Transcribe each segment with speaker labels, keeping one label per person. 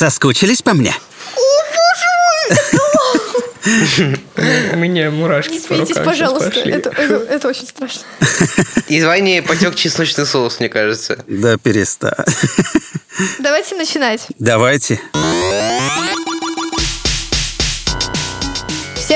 Speaker 1: Соскучились по мне?
Speaker 2: У меня мурашки
Speaker 3: Не смейтесь, пожалуйста. Это, это, это очень страшно.
Speaker 4: Из Вани потек чесночный соус, мне кажется.
Speaker 1: Да перестань.
Speaker 3: Давайте начинать.
Speaker 1: Давайте.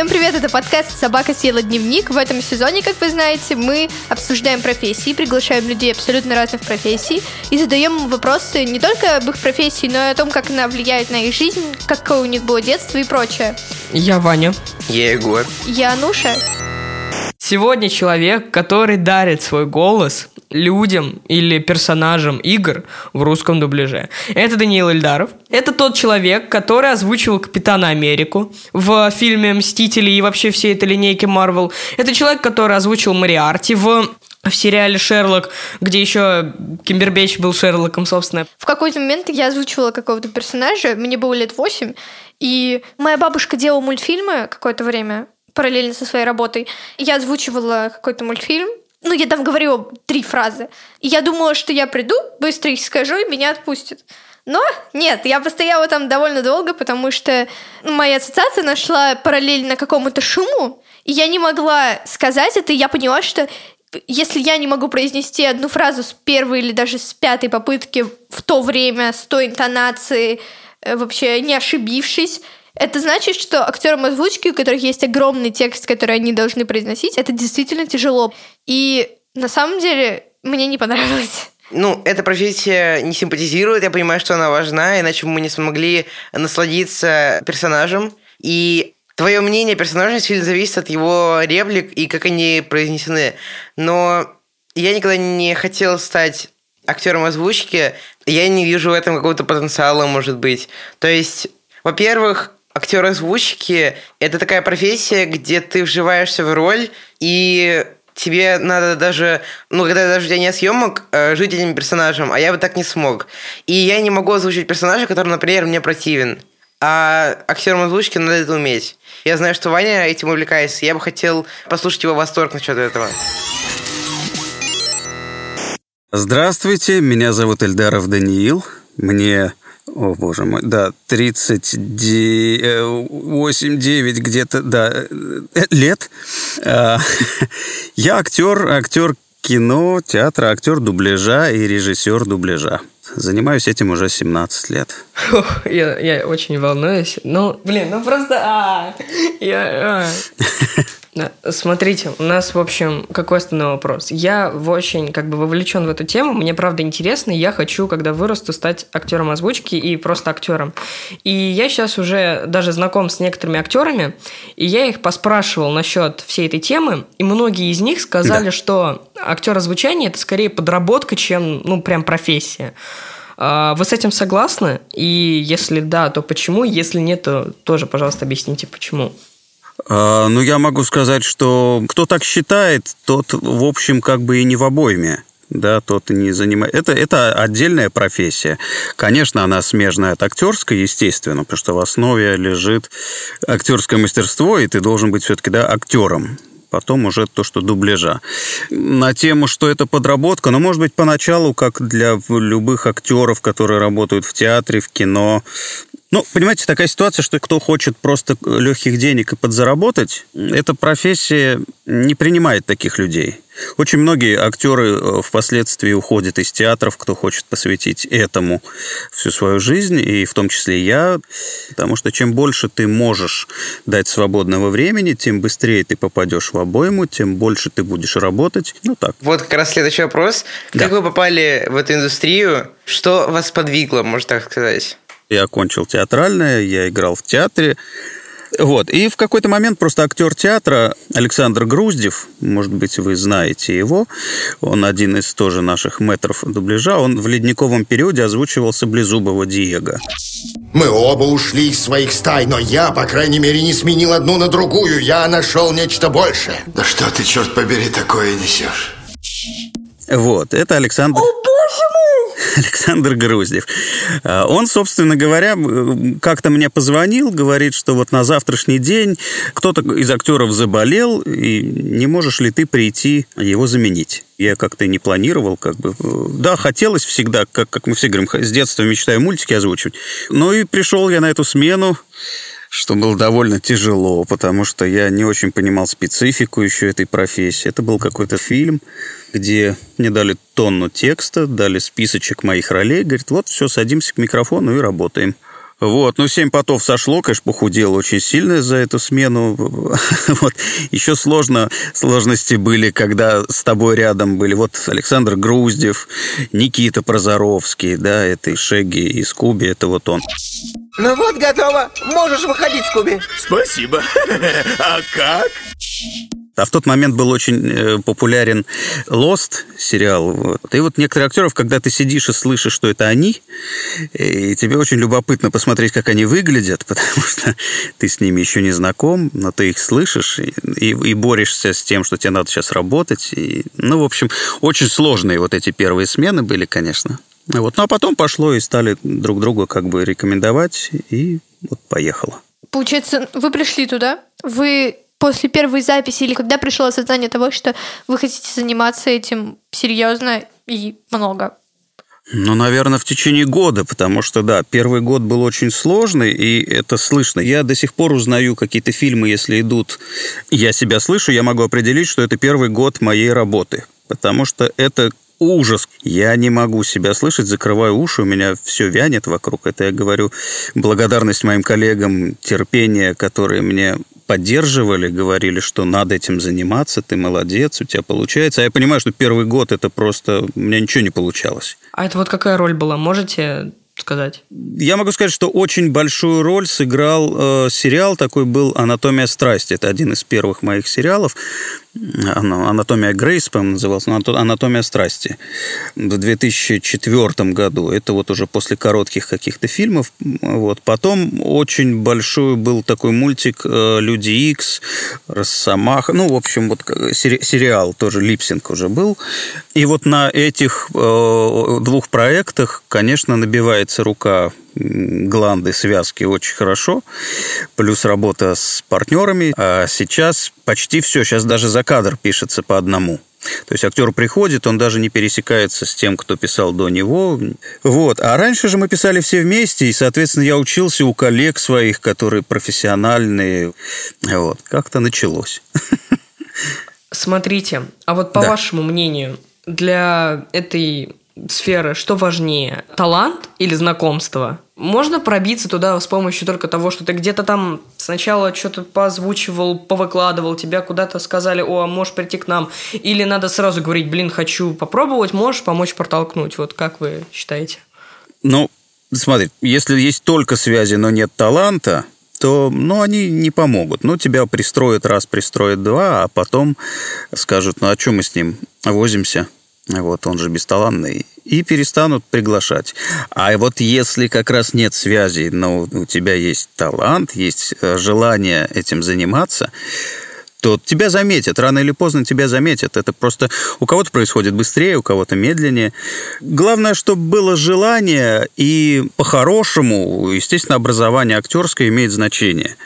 Speaker 3: Всем привет, это подкаст «Собака съела дневник». В этом сезоне, как вы знаете, мы обсуждаем профессии, приглашаем людей абсолютно разных профессий и задаем вопросы не только об их профессии, но и о том, как она влияет на их жизнь, какое у них было детство и прочее.
Speaker 2: Я Ваня.
Speaker 4: Я Егор.
Speaker 3: Я Ануша.
Speaker 2: Сегодня человек, который дарит свой голос людям или персонажам игр в русском дубляже. Это Даниил Эльдаров. Это тот человек, который озвучивал Капитана Америку в фильме «Мстители» и вообще всей этой линейки Марвел. Это человек, который озвучил Мариарти в в сериале «Шерлок», где еще Кимбербэтч был Шерлоком, собственно.
Speaker 3: В какой-то момент я озвучивала какого-то персонажа, мне было лет 8, и моя бабушка делала мультфильмы какое-то время, параллельно со своей работой. Я озвучивала какой-то мультфильм, ну, я там говорила три фразы. И я думала, что я приду, быстро их скажу, и меня отпустят. Но нет, я постояла там довольно долго, потому что моя ассоциация нашла параллельно какому-то шуму, и я не могла сказать это, и я поняла, что если я не могу произнести одну фразу с первой или даже с пятой попытки в то время, с той интонацией, э, вообще не ошибившись, это значит, что актерам озвучки, у которых есть огромный текст, который они должны произносить, это действительно тяжело. И на самом деле мне не понравилось.
Speaker 4: Ну, эта профессия не симпатизирует, я понимаю, что она важна, иначе мы не смогли насладиться персонажем. И твое мнение персонажа сильно зависит от его реплик и как они произнесены. Но я никогда не хотел стать актером озвучки, я не вижу в этом какого-то потенциала, может быть. То есть, во-первых, актер озвучки – это такая профессия, где ты вживаешься в роль, и тебе надо даже, ну, когда даже у тебя нет съемок, э, жить этим персонажем, а я бы так не смог. И я не могу озвучить персонажа, который, например, мне противен. А актером озвучки надо это уметь. Я знаю, что Ваня этим увлекается, я бы хотел послушать его восторг насчет этого.
Speaker 1: Здравствуйте, меня зовут Эльдаров Даниил. Мне, о боже мой, да, 38-9 где-то, да, э, лет. А, Я актер, актер кино, театра, актер дубляжа и режиссер дубляжа. Занимаюсь этим уже 17 лет.
Speaker 2: Ох, я, я очень волнуюсь. Ну, блин, ну просто... а, я, а. Да, Смотрите, у нас, в общем, какой основной вопрос? Я очень как бы вовлечен в эту тему, мне правда интересно, и я хочу, когда вырасту, стать актером озвучки и просто актером. И я сейчас уже даже знаком с некоторыми актерами, и я их поспрашивал насчет всей этой темы, и многие из них сказали,
Speaker 1: Да.
Speaker 2: что актер озвучания это скорее подработка, чем, ну, прям профессия. А, Вы с этим согласны? И если да, то почему? Если нет, то тоже, пожалуйста, объясните, почему.
Speaker 1: А, Ну, я могу сказать, что кто так считает, тот, в общем, как бы и не в обойме. Да, тот не занимает. Это, это отдельная профессия. Конечно, она смежная от актерской, естественно, потому что в основе лежит актерское мастерство, и ты должен быть все-таки да, актером. Потом уже то, что дубляжа. На тему, что это подработка, ну, может быть, поначалу, как для любых актеров, которые работают в театре, в кино, ну, понимаете, такая ситуация, что кто хочет просто легких денег и подзаработать, эта профессия не принимает таких людей. Очень многие актеры э, впоследствии уходят из театров, кто хочет посвятить этому всю свою жизнь, и в том числе я, потому что чем больше ты можешь дать свободного времени, тем быстрее ты попадешь в обойму, тем больше ты будешь работать. Ну так.
Speaker 4: Вот как раз следующий вопрос. Как
Speaker 1: Да.
Speaker 4: вы попали в эту индустрию? Что вас подвигло, можно так сказать?
Speaker 1: Я окончил театральное, я играл в театре. Вот. И в какой-то момент просто актер театра Александр Груздев, может быть, вы знаете его, он один из тоже наших метров дубляжа, он в ледниковом периоде озвучивал Саблезубого Диего.
Speaker 5: Мы оба ушли из своих стай, но я, по крайней мере, не сменил одну на другую. Я нашел нечто большее.
Speaker 6: Да что ты, черт побери, такое несешь?
Speaker 1: Вот, это Александр... Александр Груздев. А, он, собственно говоря, как-то мне позвонил, говорит, что вот на завтрашний день кто-то из актеров заболел, и не можешь ли ты прийти его заменить? Я как-то не планировал, как бы. Да, хотелось всегда, как, как мы все говорим, с детства мечтаю мультики озвучивать. Ну и пришел я на эту смену что было довольно тяжело, потому что я не очень понимал специфику еще этой профессии. Это был какой-то фильм, где мне дали тонну текста, дали списочек моих ролей, говорит, вот все, садимся к микрофону и работаем. Вот, ну, семь потов сошло, конечно, похудел очень сильно за эту смену. Вот. Еще сложно, сложности были, когда с тобой рядом были вот Александр Груздев, Никита Прозоровский, да, это и Шеги, и Скуби, это вот он.
Speaker 6: Ну вот, готово. Можешь выходить, Скуби.
Speaker 7: Спасибо. А как?
Speaker 1: А в тот момент был очень э, популярен Lost сериал. Вот. И вот некоторые актеров, когда ты сидишь и слышишь, что это они, и тебе очень любопытно посмотреть, как они выглядят, потому что ты с ними еще не знаком, но ты их слышишь и, и, и борешься с тем, что тебе надо сейчас работать. И, ну, в общем, очень сложные вот эти первые смены были, конечно. Вот. Ну, а потом пошло и стали друг друга как бы рекомендовать, и вот поехало.
Speaker 3: Получается, вы пришли туда, вы после первой записи или когда пришло осознание того, что вы хотите заниматься этим серьезно и много?
Speaker 1: Ну, наверное, в течение года, потому что, да, первый год был очень сложный, и это слышно. Я до сих пор узнаю какие-то фильмы, если идут, я себя слышу, я могу определить, что это первый год моей работы, потому что это ужас. Я не могу себя слышать, закрываю уши, у меня все вянет вокруг. Это я говорю благодарность моим коллегам, терпение, которые мне поддерживали, говорили, что надо этим заниматься, ты молодец, у тебя получается. А я понимаю, что первый год это просто... У меня ничего не получалось.
Speaker 2: А это вот какая роль была? Можете сказать?
Speaker 1: Я могу сказать, что очень большую роль сыграл э, сериал, такой был «Анатомия страсти». Это один из первых моих сериалов. «Анатомия Грейс», по назывался, «Анатомия страсти» в 2004 году. Это вот уже после коротких каких-то фильмов. Вот. Потом очень большой был такой мультик э, «Люди Икс», «Росомаха». Ну, в общем, вот сериал тоже, липсинг уже был. И вот на этих э, двух проектах, конечно, набивается рука гланды, связки очень хорошо, плюс работа с партнерами. А сейчас почти все, сейчас даже за кадр пишется по одному. То есть актер приходит, он даже не пересекается с тем, кто писал до него. Вот. А раньше же мы писали все вместе, и, соответственно, я учился у коллег своих, которые профессиональные. Вот. Как-то началось.
Speaker 2: Смотрите, а вот по да. вашему мнению, для этой сферы что важнее, талант или знакомство? Можно пробиться туда с помощью только того, что ты где-то там сначала что-то позвучивал, повыкладывал, тебя куда-то сказали, о, можешь прийти к нам, или надо сразу говорить, блин, хочу попробовать, можешь помочь протолкнуть? Вот как вы считаете?
Speaker 1: Ну, смотри, если есть только связи, но нет таланта, то ну, они не помогут. Ну, тебя пристроят раз, пристроят два, а потом скажут, ну, а что мы с ним возимся? Вот, он же бесталанный и перестанут приглашать. А вот если как раз нет связи, но у тебя есть талант, есть э, желание этим заниматься, то тебя заметят, рано или поздно тебя заметят. Это просто у кого-то происходит быстрее, у кого-то медленнее. Главное, чтобы было желание, и по-хорошему, естественно, образование актерское имеет значение.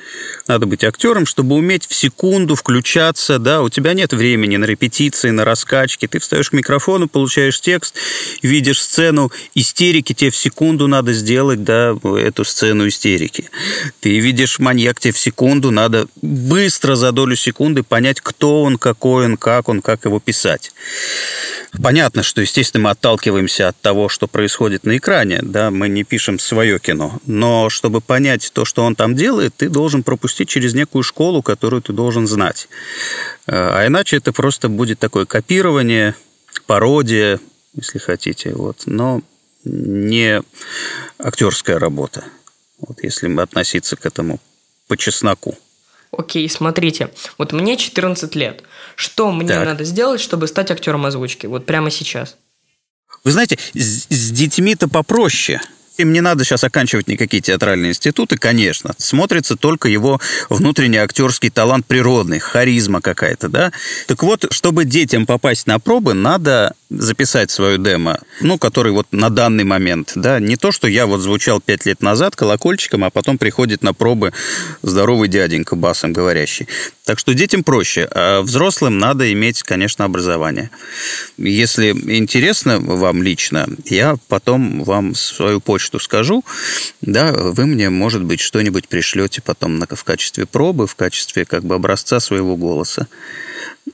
Speaker 1: Надо быть актером, чтобы уметь в секунду включаться, да, у тебя нет времени на репетиции, на раскачки, ты встаешь к микрофону, получаешь текст, видишь сцену истерики, тебе в секунду надо сделать, да, эту сцену истерики. Ты видишь маньяк, тебе в секунду надо быстро за долю секунды понять, кто он, какой он, как он, как его писать. Понятно, что, естественно, мы отталкиваемся от того, что происходит на экране, да, мы не пишем свое кино, но чтобы понять то, что он там делает, ты должен пропустить через некую школу, которую ты должен знать. А иначе это просто будет такое копирование, пародия, если хотите, вот, но не актерская работа, вот если относиться к этому по чесноку.
Speaker 2: Окей, смотрите, вот мне 14 лет. Что мне так. надо сделать, чтобы стать актером озвучки? Вот прямо сейчас.
Speaker 1: Вы знаете, с, с детьми-то попроще. Им не надо сейчас оканчивать никакие театральные институты, конечно. Смотрится только его внутренний актерский талант природный, харизма какая-то, да. Так вот, чтобы детям попасть на пробы, надо записать свою демо, ну, который вот на данный момент, да, не то, что я вот звучал пять лет назад колокольчиком, а потом приходит на пробы здоровый дяденька басом говорящий. Так что детям проще, а взрослым надо иметь, конечно, образование. Если интересно вам лично, я потом вам свою почту скажу, да, вы мне, может быть, что-нибудь пришлете потом в качестве пробы, в качестве как бы образца своего голоса.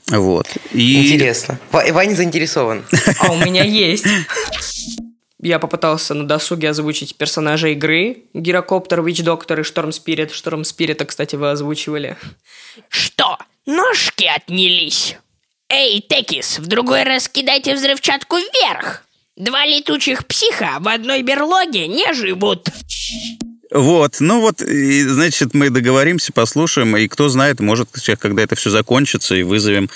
Speaker 1: Вот.
Speaker 4: И... Интересно. Ваня заинтересован.
Speaker 2: А у меня есть. Я попытался на досуге озвучить персонажа игры. Гирокоптер, Вич Доктор и Шторм Спирит. Шторм Спирита, кстати, вы озвучивали.
Speaker 8: Что? Ножки отнялись? Эй, Текис, в другой раз кидайте взрывчатку вверх. Два летучих психа в одной берлоге не живут.
Speaker 1: Вот, ну вот, и, значит, мы договоримся, послушаем, и кто знает, может, когда это все закончится, и вызовем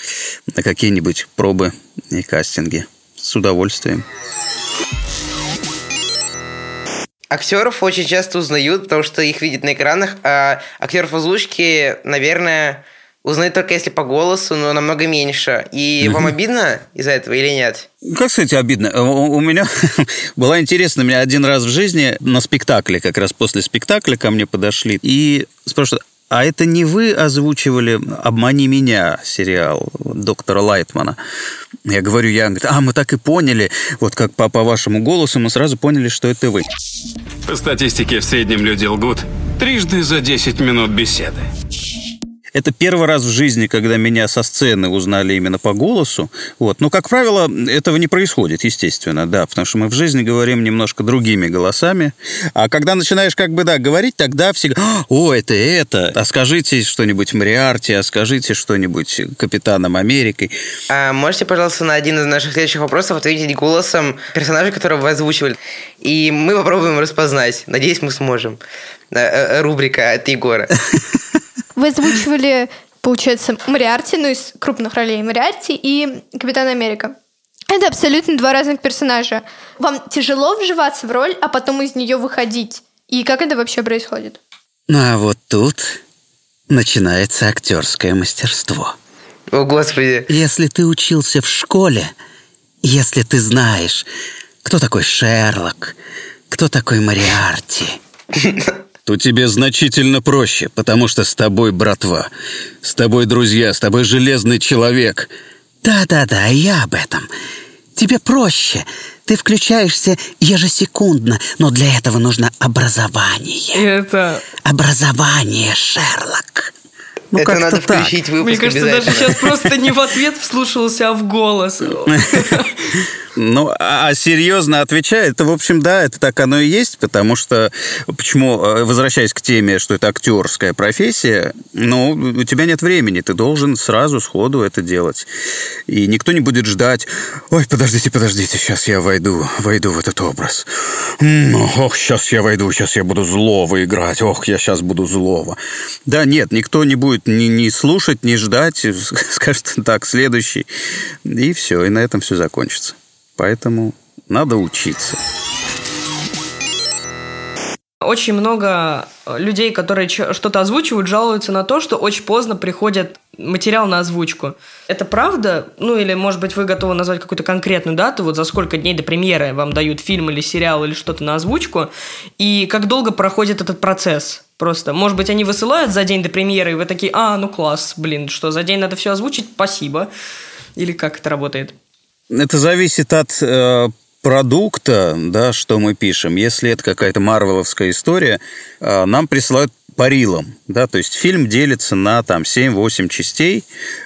Speaker 1: на какие-нибудь пробы и кастинги. С удовольствием.
Speaker 4: Актеров очень часто узнают, потому что их видят на экранах, а актеров озвучки, наверное, Узнают только если по голосу, но намного меньше. И угу. вам обидно из-за этого или нет?
Speaker 1: Как сказать, обидно? У, у меня была интересна, у меня один раз в жизни на спектакле, как раз после спектакля ко мне подошли и спрашивают, а это не вы озвучивали «Обмани меня» сериал доктора Лайтмана? Я говорю, я, говорит, а, мы так и поняли, вот как по, по вашему голосу мы сразу поняли, что это вы.
Speaker 9: По статистике в среднем люди лгут трижды за 10 минут беседы.
Speaker 1: Это первый раз в жизни, когда меня со сцены узнали именно по голосу. Вот. Но, как правило, этого не происходит, естественно, да, потому что мы в жизни говорим немножко другими голосами. А когда начинаешь как бы, да, говорить, тогда все о, это это, а скажите что-нибудь Мариарте, а скажите что-нибудь Капитаном Америкой.
Speaker 4: А можете, пожалуйста, на один из наших следующих вопросов ответить голосом персонажа, которого вы озвучивали? И мы попробуем распознать. Надеюсь, мы сможем. Э, э, рубрика от Егора.
Speaker 3: Вы озвучивали, получается, Мариарти, ну, из крупных ролей Мариарти и Капитан Америка. Это абсолютно два разных персонажа. Вам тяжело вживаться в роль, а потом из нее выходить. И как это вообще происходит?
Speaker 1: Ну, а вот тут начинается актерское мастерство.
Speaker 4: О, Господи.
Speaker 1: Если ты учился в школе, если ты знаешь, кто такой Шерлок, кто такой Мариарти, то тебе значительно проще, потому что с тобой братва, с тобой друзья, с тобой железный человек. Да-да-да, я об этом. Тебе проще. Ты включаешься ежесекундно, но для этого нужно образование.
Speaker 2: Это...
Speaker 1: Образование, Шерлок.
Speaker 4: Ну, Это надо так. включить выпуск
Speaker 2: Мне кажется, даже сейчас просто не в ответ вслушался, а в голос.
Speaker 1: Ну, а, а серьезно отвечая, это, в общем, да, это так оно и есть, потому что, почему, э, возвращаясь к теме, что это актерская профессия, ну, у тебя нет времени, ты должен сразу, сходу это делать. И никто не будет ждать, ой, подождите, подождите, сейчас я войду, войду в этот образ. Ох, сейчас я войду, сейчас я буду злого играть, ох, я сейчас буду злого. Да, нет, никто не будет ни, ни слушать, ни ждать, скажет так, следующий, и все, и на этом все закончится. Поэтому надо учиться.
Speaker 2: Очень много людей, которые что-то озвучивают, жалуются на то, что очень поздно приходит материал на озвучку. Это правда? Ну, или, может быть, вы готовы назвать какую-то конкретную дату, вот за сколько дней до премьеры вам дают фильм или сериал или что-то на озвучку, и как долго проходит этот процесс? Просто, может быть, они высылают за день до премьеры, и вы такие, а, ну класс, блин, что, за день надо все озвучить, спасибо. Или как это работает?
Speaker 1: Это зависит от э, продукта, да, что мы пишем. Если это какая-то марвеловская история, э, нам присылают по рилам, да, то есть фильм делится на там 7-8 частей,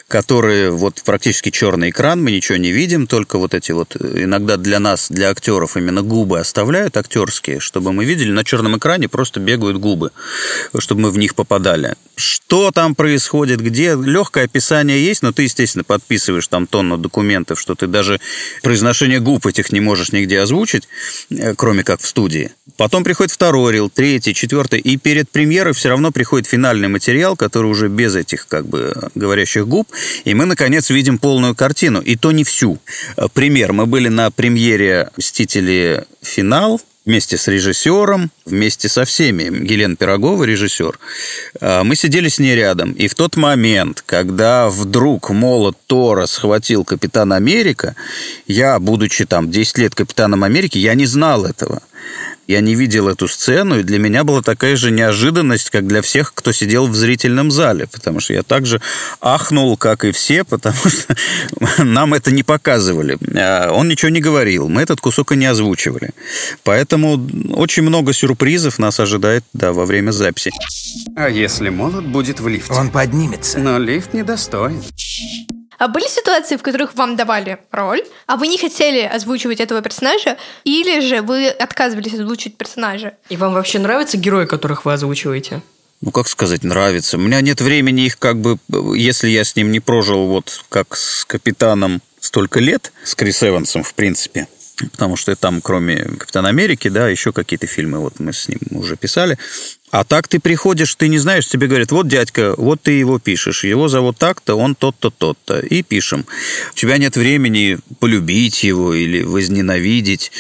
Speaker 1: которые вот практически черный экран, мы ничего не видим, только вот эти вот иногда для нас, для актеров именно губы оставляют актерские, чтобы мы видели на черном экране просто бегают губы, чтобы мы в них попадали. Что там происходит, где легкое описание есть, но ты, естественно, подписываешь там тонну документов, что ты даже произношение губ этих не можешь нигде озвучить, э, кроме как в студии. Потом приходит второй рил, третий, четвертый, и перед премьерой все равно приходит финальный материал, который уже без этих как бы говорящих губ, и мы, наконец, видим полную картину, и то не всю. Пример. Мы были на премьере «Мстители. Финал», вместе с режиссером, вместе со всеми. Елена Пирогова, режиссер. А, мы сидели с ней рядом. И в тот момент, когда вдруг молот Тора схватил Капитан Америка, я, будучи там 10 лет Капитаном Америки, я не знал этого. Я не видел эту сцену, и для меня была такая же неожиданность, как для всех, кто сидел в зрительном зале, потому что я также ахнул, как и все, потому что нам это не показывали. А он ничего не говорил, мы этот кусок и не озвучивали. Поэтому очень много сюрпризов нас ожидает да, во время записи.
Speaker 9: А если молот будет в лифте?
Speaker 6: Он поднимется.
Speaker 9: Но лифт недостоин.
Speaker 3: А были ситуации, в которых вам давали роль, а вы не хотели озвучивать этого персонажа, или же вы отказывались озвучить персонажа?
Speaker 2: И вам вообще нравятся герои, которых вы озвучиваете?
Speaker 1: ну, как сказать, нравится. У меня нет времени их как бы, если я с ним не прожил вот как с капитаном столько лет, с Крис Эвансом, в принципе, потому что там, кроме Капитана Америки, да, еще какие-то фильмы вот мы с ним уже писали. А так ты приходишь, ты не знаешь, тебе говорят, вот дядька, вот ты его пишешь, его зовут так-то, он тот-то, тот-то, и пишем. У тебя нет времени полюбить его или возненавидеть.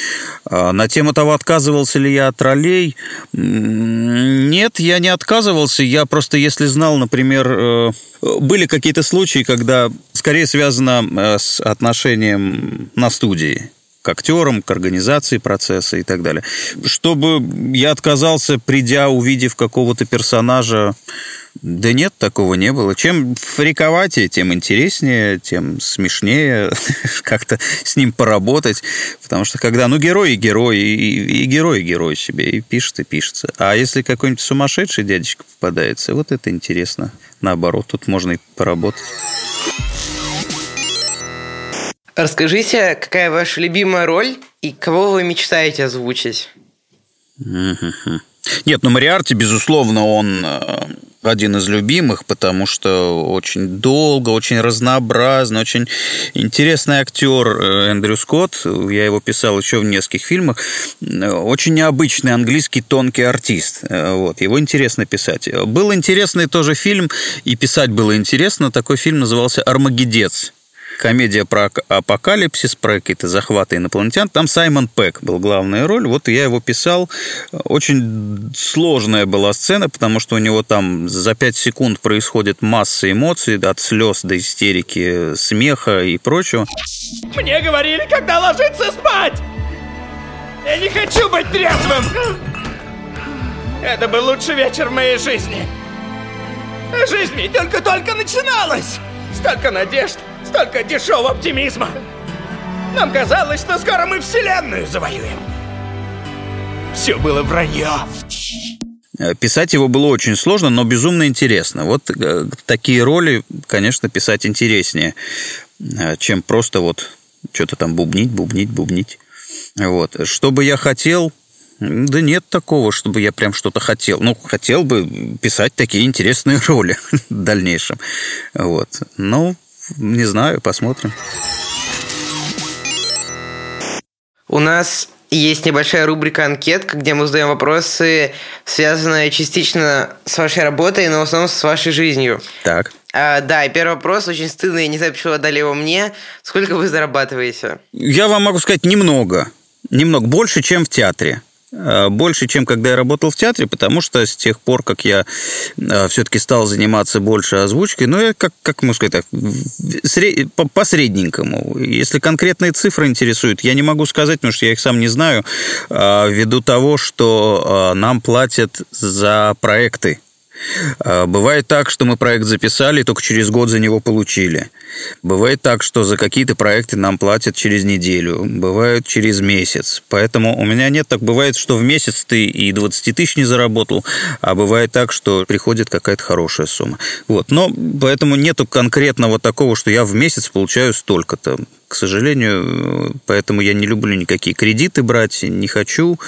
Speaker 1: А на тему того, отказывался ли я от ролей, нет, я не отказывался, я просто, если знал, например, э, были какие-то случаи, когда скорее связано э, с отношением на студии к актерам, к организации процесса и так далее. Чтобы я отказался, придя, увидев какого-то персонажа, да нет, такого не было. Чем фриковатее, тем интереснее, тем смешнее как-то с ним поработать. Потому что когда, ну, герой и герой, и, и герой и герой себе, и пишет, и пишется. А если какой-нибудь сумасшедший дядечка попадается, вот это интересно. Наоборот, тут можно и поработать.
Speaker 4: Расскажите, какая ваша любимая роль и кого вы мечтаете озвучить?
Speaker 1: Нет, ну Мариарти, безусловно, он э, один из любимых, потому что очень долго, очень разнообразно, очень интересный актер э, Эндрю Скотт. Я его писал еще в нескольких фильмах. Очень необычный английский тонкий артист. Э, вот. Его интересно писать. Был интересный тоже фильм, и писать было интересно. Такой фильм назывался «Армагедец» комедия про апокалипсис, про какие-то захваты инопланетян. Там Саймон Пэк был главная роль. Вот я его писал. Очень сложная была сцена, потому что у него там за пять секунд происходит масса эмоций, от слез до истерики, смеха и прочего.
Speaker 7: Мне говорили, когда ложиться спать! Я не хочу быть трезвым! Это был лучший вечер в моей жизни. Жизнь только-только начиналась! Столько надежд, столько дешевого оптимизма. Нам казалось, что скоро мы Вселенную завоюем. Все было вранье.
Speaker 1: Э, писать его было очень сложно, но безумно интересно. Вот э, такие роли, конечно, писать интереснее, э, чем просто вот что-то там бубнить, бубнить, бубнить. Вот. Что бы я хотел, да нет такого, чтобы я прям что-то хотел. Ну, хотел бы писать такие интересные роли в дальнейшем. Вот. Ну, не знаю, посмотрим.
Speaker 4: У нас есть небольшая рубрика «Анкетка», где мы задаем вопросы, связанные частично с вашей работой, но в основном с вашей жизнью.
Speaker 1: Так.
Speaker 4: А, да, и первый вопрос очень стыдный, я не знаю, почему отдали его мне. Сколько вы зарабатываете?
Speaker 1: Я вам могу сказать немного. Немного. Больше, чем в театре. Э, больше, чем когда я работал в театре, потому что с тех пор, как я э, все-таки стал заниматься больше озвучкой, ну, я, как, как можно сказать так, посредненькому. Если конкретные цифры интересуют, я не могу сказать, потому что я их сам не знаю, э, ввиду того, что нам платят за проекты. А, бывает так, что мы проект записали, только через год за него получили. Бывает так, что за какие-то проекты нам платят через неделю, бывает через месяц. Поэтому у меня нет так. Бывает, что в месяц ты и 20 тысяч не заработал, а бывает так, что приходит какая-то хорошая сумма. Вот. Но поэтому нету конкретного такого, что я в месяц получаю столько-то. К сожалению, поэтому я не люблю никакие кредиты брать, не хочу.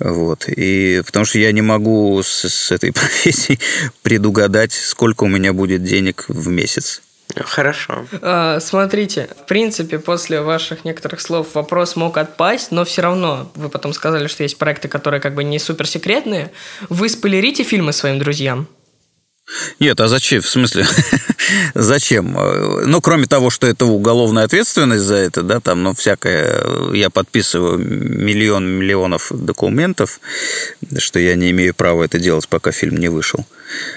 Speaker 1: Вот. И потому что я не могу с, с этой профессией предугадать, сколько у меня будет денег в месяц.
Speaker 4: Хорошо.
Speaker 2: А, смотрите, в принципе, после ваших некоторых слов вопрос мог отпасть, но все равно вы потом сказали, что есть проекты, которые как бы не суперсекретные. Вы спойлерите фильмы своим друзьям?
Speaker 1: Нет, а зачем? В смысле, зачем? Ну, кроме того, что это уголовная ответственность за это, да, там, ну, всякое, я подписываю миллион миллионов документов, что я не имею права это делать, пока фильм не вышел.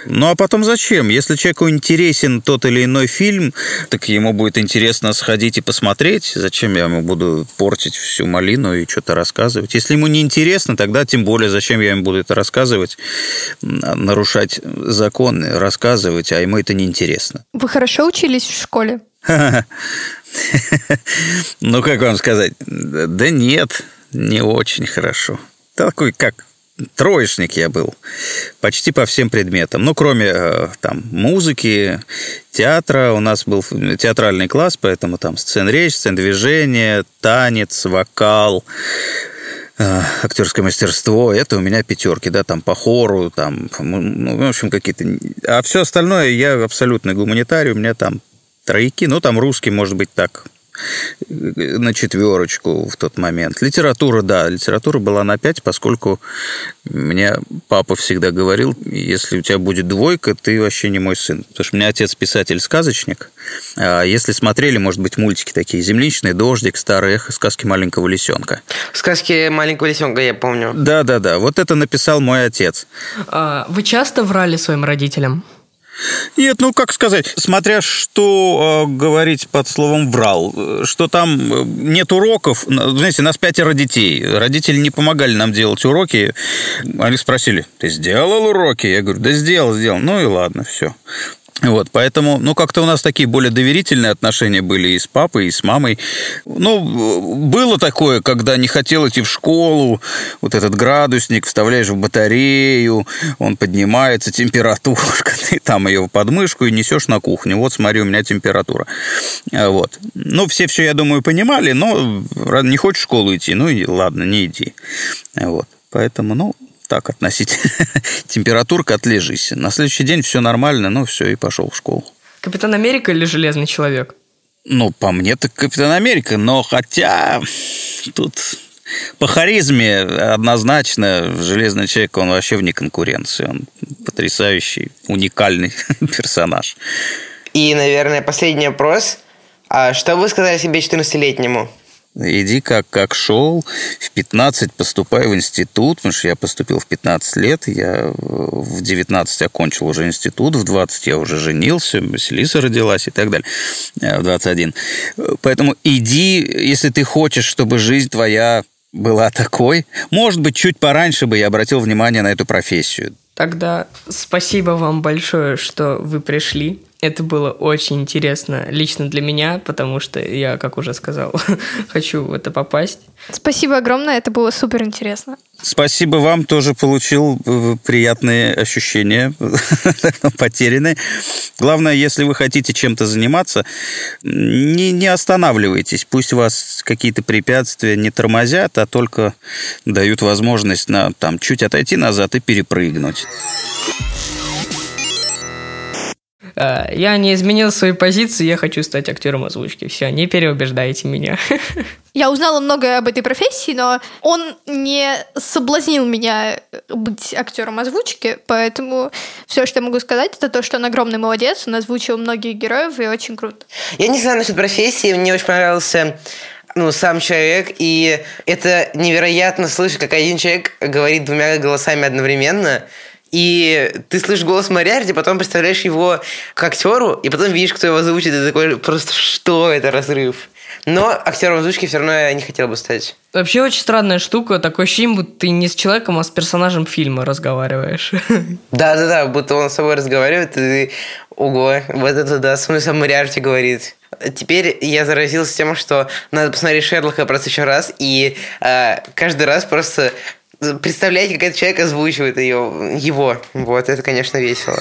Speaker 1: Ну, а потом зачем? Если человеку интересен тот или иной фильм, так ему будет интересно сходить и посмотреть. Зачем я ему буду портить всю малину и что-то рассказывать? Если ему не интересно, тогда тем более зачем я ему буду это рассказывать, нарушать закон, рассказывать, а ему это неинтересно.
Speaker 3: Вы хорошо учились в школе?
Speaker 1: Ну, как вам сказать? Да нет, не очень хорошо. Такой, как троечник я был почти по всем предметам. Ну, кроме э, там музыки, театра. У нас был театральный класс, поэтому там сцен-речь, сцен-движение, танец, вокал, э, актерское мастерство, это у меня пятерки, да, там по хору, там, ну, в общем, какие-то... А все остальное я абсолютно гуманитарий, у меня там тройки, ну, там русский, может быть, так, на четверочку в тот момент. Литература, да, литература была на пять, поскольку мне папа всегда говорил, если у тебя будет двойка, ты вообще не мой сын. Потому что у меня отец писатель-сказочник. А если смотрели, может быть, мультики такие «Земличный дождик», «Старый эхо», «Сказки маленького лисенка».
Speaker 4: Сказки маленького лисенка я помню.
Speaker 1: Да-да-да, вот это написал мой отец.
Speaker 2: А, вы часто врали своим родителям?
Speaker 1: Нет, ну как сказать, смотря что э, говорить под словом врал, что там э, нет уроков, знаете, нас пятеро детей, родители не помогали нам делать уроки, они спросили, ты сделал уроки? Я говорю, да сделал, сделал, ну и ладно, все. Вот, поэтому, ну, как-то у нас такие более доверительные отношения были и с папой, и с мамой. Ну, было такое, когда не хотел идти в школу, вот этот градусник вставляешь в батарею, он поднимается, температурка, ты там ее в подмышку и несешь на кухню. Вот, смотри, у меня температура. Вот. Ну, все все, я думаю, понимали, но не хочешь в школу идти, ну, и ладно, не иди. Вот. Поэтому, ну, так относить. Температурка, отлежись. На следующий день все нормально, ну все, и пошел в школу.
Speaker 2: Капитан Америка или Железный человек?
Speaker 1: Ну, по мне, так Капитан Америка, но хотя тут по харизме однозначно Железный человек, он вообще вне конкуренции. Он потрясающий, уникальный персонаж.
Speaker 4: И, наверное, последний вопрос. А что вы сказали себе 14-летнему?
Speaker 1: Иди как, как шел, в 15 поступай в институт, потому что я поступил в 15 лет, я в 19 окончил уже институт, в 20 я уже женился, Василиса родилась и так далее, э, в 21. Поэтому иди, если ты хочешь, чтобы жизнь твоя была такой, может быть, чуть пораньше бы я обратил внимание на эту профессию.
Speaker 2: Тогда спасибо вам большое, что вы пришли. Это было очень интересно лично для меня, потому что я, как уже сказал, хочу в это попасть.
Speaker 3: Спасибо огромное, это было супер интересно.
Speaker 1: Спасибо вам, тоже получил э, приятные ощущения, потерянные. Главное, если вы хотите чем-то заниматься, не, не останавливайтесь. Пусть вас какие-то препятствия не тормозят, а только дают возможность на, там, чуть отойти назад и перепрыгнуть.
Speaker 2: Э, я не изменил свои позиции, я хочу стать актером озвучки. Все, не переубеждайте меня.
Speaker 3: Я узнала многое об этой профессии, но он не соблазнил меня быть актером озвучки, поэтому все, что я могу сказать, это то, что он огромный молодец, он озвучил многих героев и очень круто.
Speaker 4: Я не знаю насчет профессии, мне очень понравился ну, сам человек, и это невероятно слышать, как один человек говорит двумя голосами одновременно. И ты слышишь голос Мариарти, потом представляешь его к актеру, и потом видишь, кто его озвучит, и ты такой, просто что это разрыв? Но актером озвучки все равно я не хотел бы стать.
Speaker 2: Вообще очень странная штука. Такое ощущение, будто ты не с человеком, а с персонажем фильма разговариваешь.
Speaker 4: Да-да-да, будто он с собой разговаривает, и ты... Ого, вот это да, смысл Мариарти говорит. Теперь я заразился тем, что надо посмотреть Шерлока просто еще раз, и э, каждый раз просто представлять, как этот человек озвучивает ее, его. Вот, это, конечно, весело.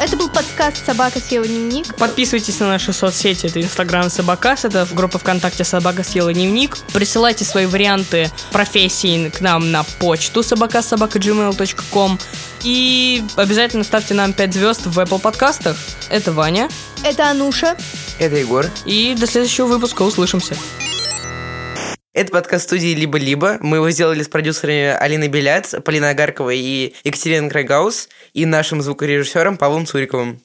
Speaker 3: Это был подкаст «Собака съела дневник».
Speaker 2: Подписывайтесь на наши соцсети. Это Инстаграм Собакас, это группа ВКонтакте «Собака съела дневник». Присылайте свои варианты профессий к нам на почту собакасобака.gmail.com и обязательно ставьте нам 5 звезд в Apple подкастах. Это Ваня.
Speaker 3: Это Ануша.
Speaker 4: Это Егор.
Speaker 2: И до следующего выпуска услышимся.
Speaker 4: Это подкаст студии «Либо-либо». Мы его сделали с продюсерами Алиной Беляц, Полиной Агарковой и Екатериной Крайгаус и нашим звукорежиссером Павлом Цуриковым.